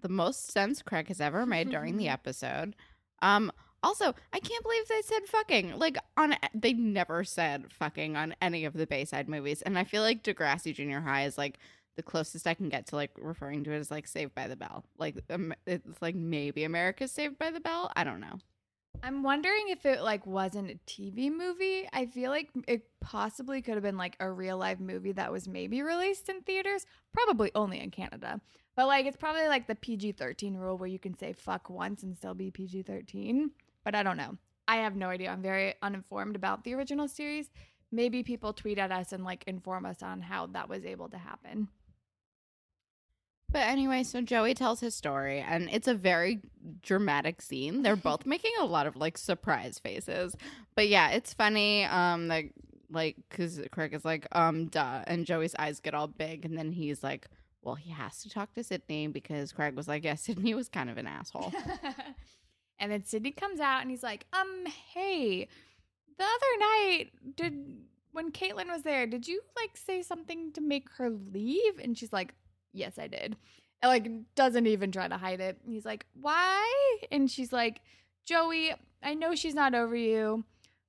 the most sense Craig has ever made during the episode. Um, also, I can't believe they said fucking. Like on they never said fucking on any of the Bayside movies. And I feel like Degrassi Junior High is like the closest I can get to like referring to it as like Saved by the Bell. Like um, it's like maybe America's Saved by the Bell. I don't know. I'm wondering if it like wasn't a TV movie. I feel like it possibly could have been like a real life movie that was maybe released in theaters, probably only in Canada. But like it's probably like the PG-13 rule where you can say fuck once and still be PG-13, but I don't know. I have no idea. I'm very uninformed about the original series. Maybe people tweet at us and like inform us on how that was able to happen. But anyway, so Joey tells his story, and it's a very dramatic scene. They're both making a lot of like surprise faces, but yeah, it's funny. Um, like like because Craig is like, um, duh, and Joey's eyes get all big, and then he's like, well, he has to talk to Sydney because Craig was like, yeah, Sydney was kind of an asshole. and then Sydney comes out, and he's like, um, hey, the other night, did when Caitlin was there, did you like say something to make her leave? And she's like, yes, I did. Like doesn't even try to hide it. He's like, why? And she's like, Joey, I know she's not over you.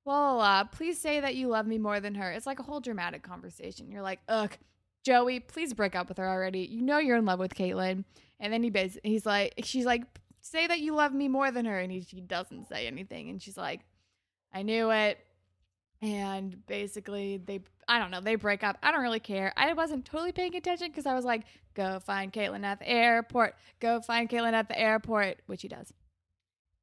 La la la. Please say that you love me more than her. It's like a whole dramatic conversation. You're like, ugh, Joey, please break up with her already. You know you're in love with Caitlin. And then he bas- he's like, she's like, say that you love me more than her. And he, he doesn't say anything. And she's like, I knew it. And basically, they, I don't know, they break up. I don't really care. I wasn't totally paying attention because I was like, go find Caitlin at the airport. Go find Caitlin at the airport, which he does.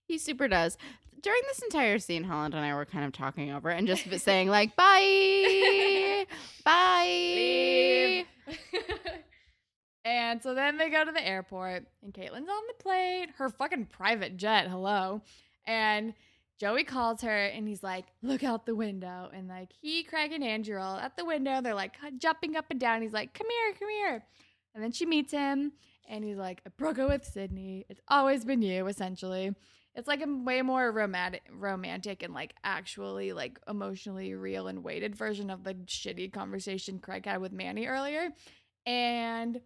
He super does. During this entire scene, Holland and I were kind of talking over and just saying, like, bye, bye. and so then they go to the airport, and Caitlin's on the plane, her fucking private jet, hello. And Joey calls her and he's like, look out the window. And like he, Craig, and Andrew are at the window. They're like jumping up and down. He's like, come here, come here. And then she meets him and he's like, I broke up with Sydney. It's always been you, essentially. It's like a way more romantic, romantic and like actually like emotionally real and weighted version of the shitty conversation Craig had with Manny earlier. And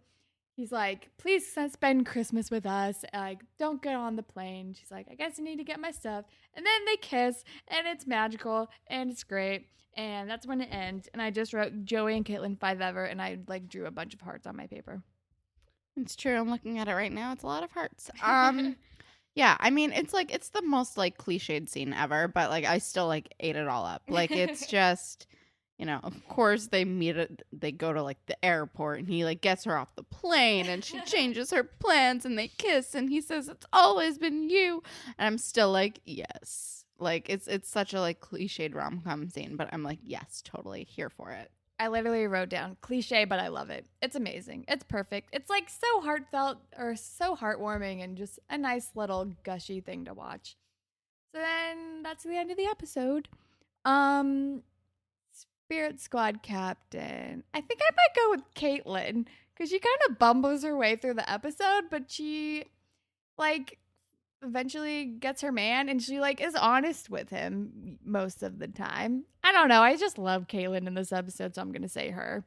he's like, please spend Christmas with us. Like, don't get on the plane. She's like, I guess I need to get my stuff. And then they kiss, and it's magical, and it's great. And that's when it ends. And I just wrote Joey and Caitlin five ever, and I like drew a bunch of hearts on my paper. It's true. I'm looking at it right now. It's a lot of hearts. Um, yeah. I mean, it's like it's the most like cliched scene ever, but like I still like ate it all up. Like it's just, you know, of course they meet it. They go to like the airport, and he like gets her off the plane, and she changes her plans, and they kiss, and he says it's always been you, and I'm still like yes. Like it's it's such a like cliched rom com scene, but I'm like yes, totally here for it. I literally wrote down cliche, but I love it. It's amazing. It's perfect. It's like so heartfelt or so heartwarming and just a nice little gushy thing to watch. So then that's the end of the episode. Um Spirit Squad Captain. I think I might go with Caitlin because she kind of bumbles her way through the episode, but she like eventually gets her man and she like is honest with him most of the time. I don't know. I just love Caitlin in this episode, so I'm gonna say her.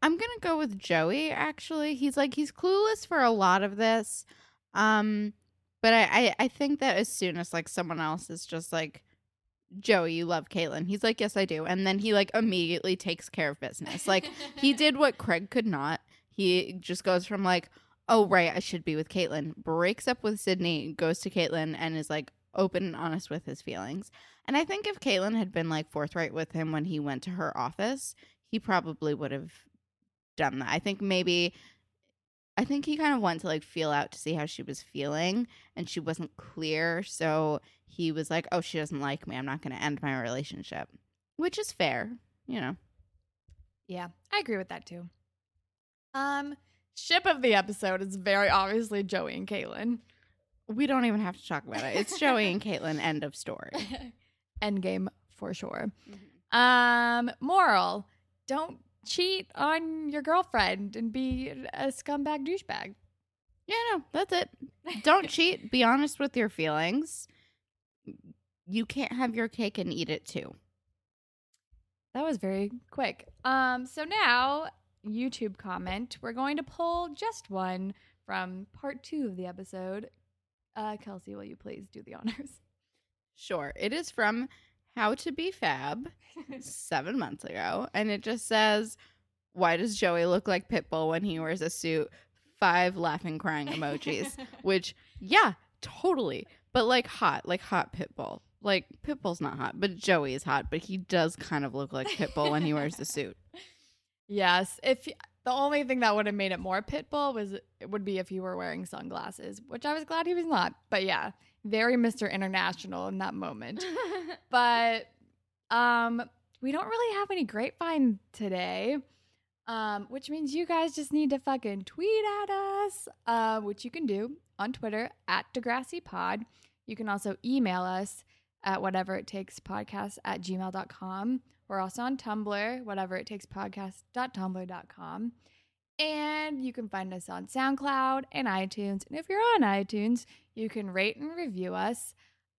I'm gonna go with Joey. Actually, he's like he's clueless for a lot of this, um, but I, I I think that as soon as like someone else is just like Joey, you love Caitlin. He's like, yes, I do, and then he like immediately takes care of business. Like he did what Craig could not. He just goes from like, oh right, I should be with Caitlin. Breaks up with Sydney, goes to Caitlin, and is like open and honest with his feelings. And I think if Caitlin had been like forthright with him when he went to her office, he probably would have done that. I think maybe I think he kind of went to like feel out to see how she was feeling and she wasn't clear. So he was like, "Oh, she doesn't like me. I'm not going to end my relationship." Which is fair, you know. Yeah, I agree with that too. Um, ship of the episode is very obviously Joey and Caitlin. We don't even have to talk about it. It's Joey and Caitlin end of story. Endgame for sure. Um, moral: Don't cheat on your girlfriend and be a scumbag douchebag. Yeah, no, that's it. Don't cheat. Be honest with your feelings. You can't have your cake and eat it too. That was very quick. Um, so now YouTube comment. We're going to pull just one from part two of the episode. Uh, Kelsey, will you please do the honors? Sure. It is from How to Be Fab seven months ago. And it just says, Why does Joey look like Pitbull when he wears a suit? Five laughing, crying emojis. Which, yeah, totally. But like hot, like hot Pitbull. Like Pitbull's not hot, but Joey is hot. But he does kind of look like Pitbull when he wears the suit. Yes. If the only thing that would have made it more pitbull was it would be if he were wearing sunglasses, which I was glad he was not. But yeah, very Mr. International in that moment. but um we don't really have any grapevine today. Um, which means you guys just need to fucking tweet at us, uh, which you can do on Twitter at Degrassi Pod. You can also email us at whatever it takes podcast at gmail.com. We're also on Tumblr, whatever it takes podcast.tumblr.com. And you can find us on SoundCloud and iTunes. And if you're on iTunes, you can rate and review us.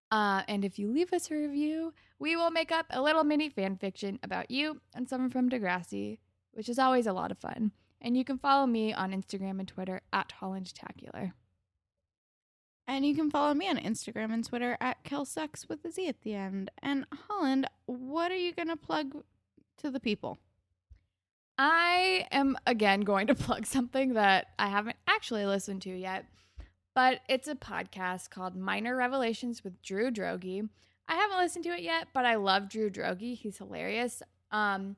Uh, and if you leave us a review, we will make up a little mini fan fiction about you and someone from Degrassi, which is always a lot of fun. And you can follow me on Instagram and Twitter at HollandTacular. And you can follow me on Instagram and Twitter at KelSucks with a Z at the end. And Holland, what are you going to plug to the people? I am again going to plug something that I haven't actually listened to yet, but it's a podcast called Minor Revelations with Drew Droege. I haven't listened to it yet, but I love Drew Droege. He's hilarious. Um,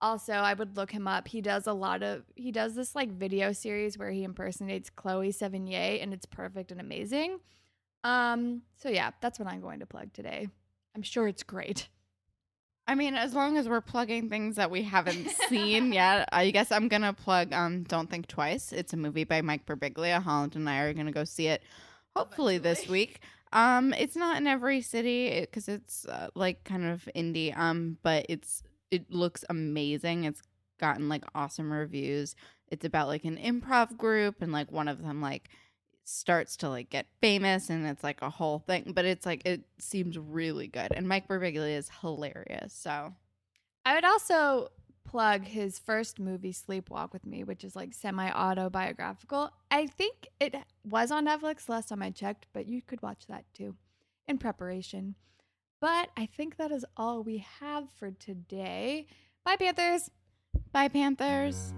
also, I would look him up. He does a lot of he does this like video series where he impersonates Chloe Sevigny, and it's perfect and amazing. Um, so yeah, that's what I'm going to plug today. I'm sure it's great. I mean, as long as we're plugging things that we haven't seen yet, I guess I'm gonna plug um Don't Think Twice. It's a movie by Mike Birbiglia. Holland and I are gonna go see it hopefully this week. Um, it's not in every city because it's uh, like kind of indie. Um, but it's it looks amazing. It's gotten like awesome reviews. It's about like an improv group and like one of them like starts to like get famous and it's like a whole thing, but it's like it seems really good. And Mike Birbiglia is hilarious. So I would also plug his first movie, Sleepwalk with Me, which is like semi autobiographical. I think it was on Netflix last time I checked, but you could watch that too in preparation. But I think that is all we have for today. Bye, Panthers. bye Panthers.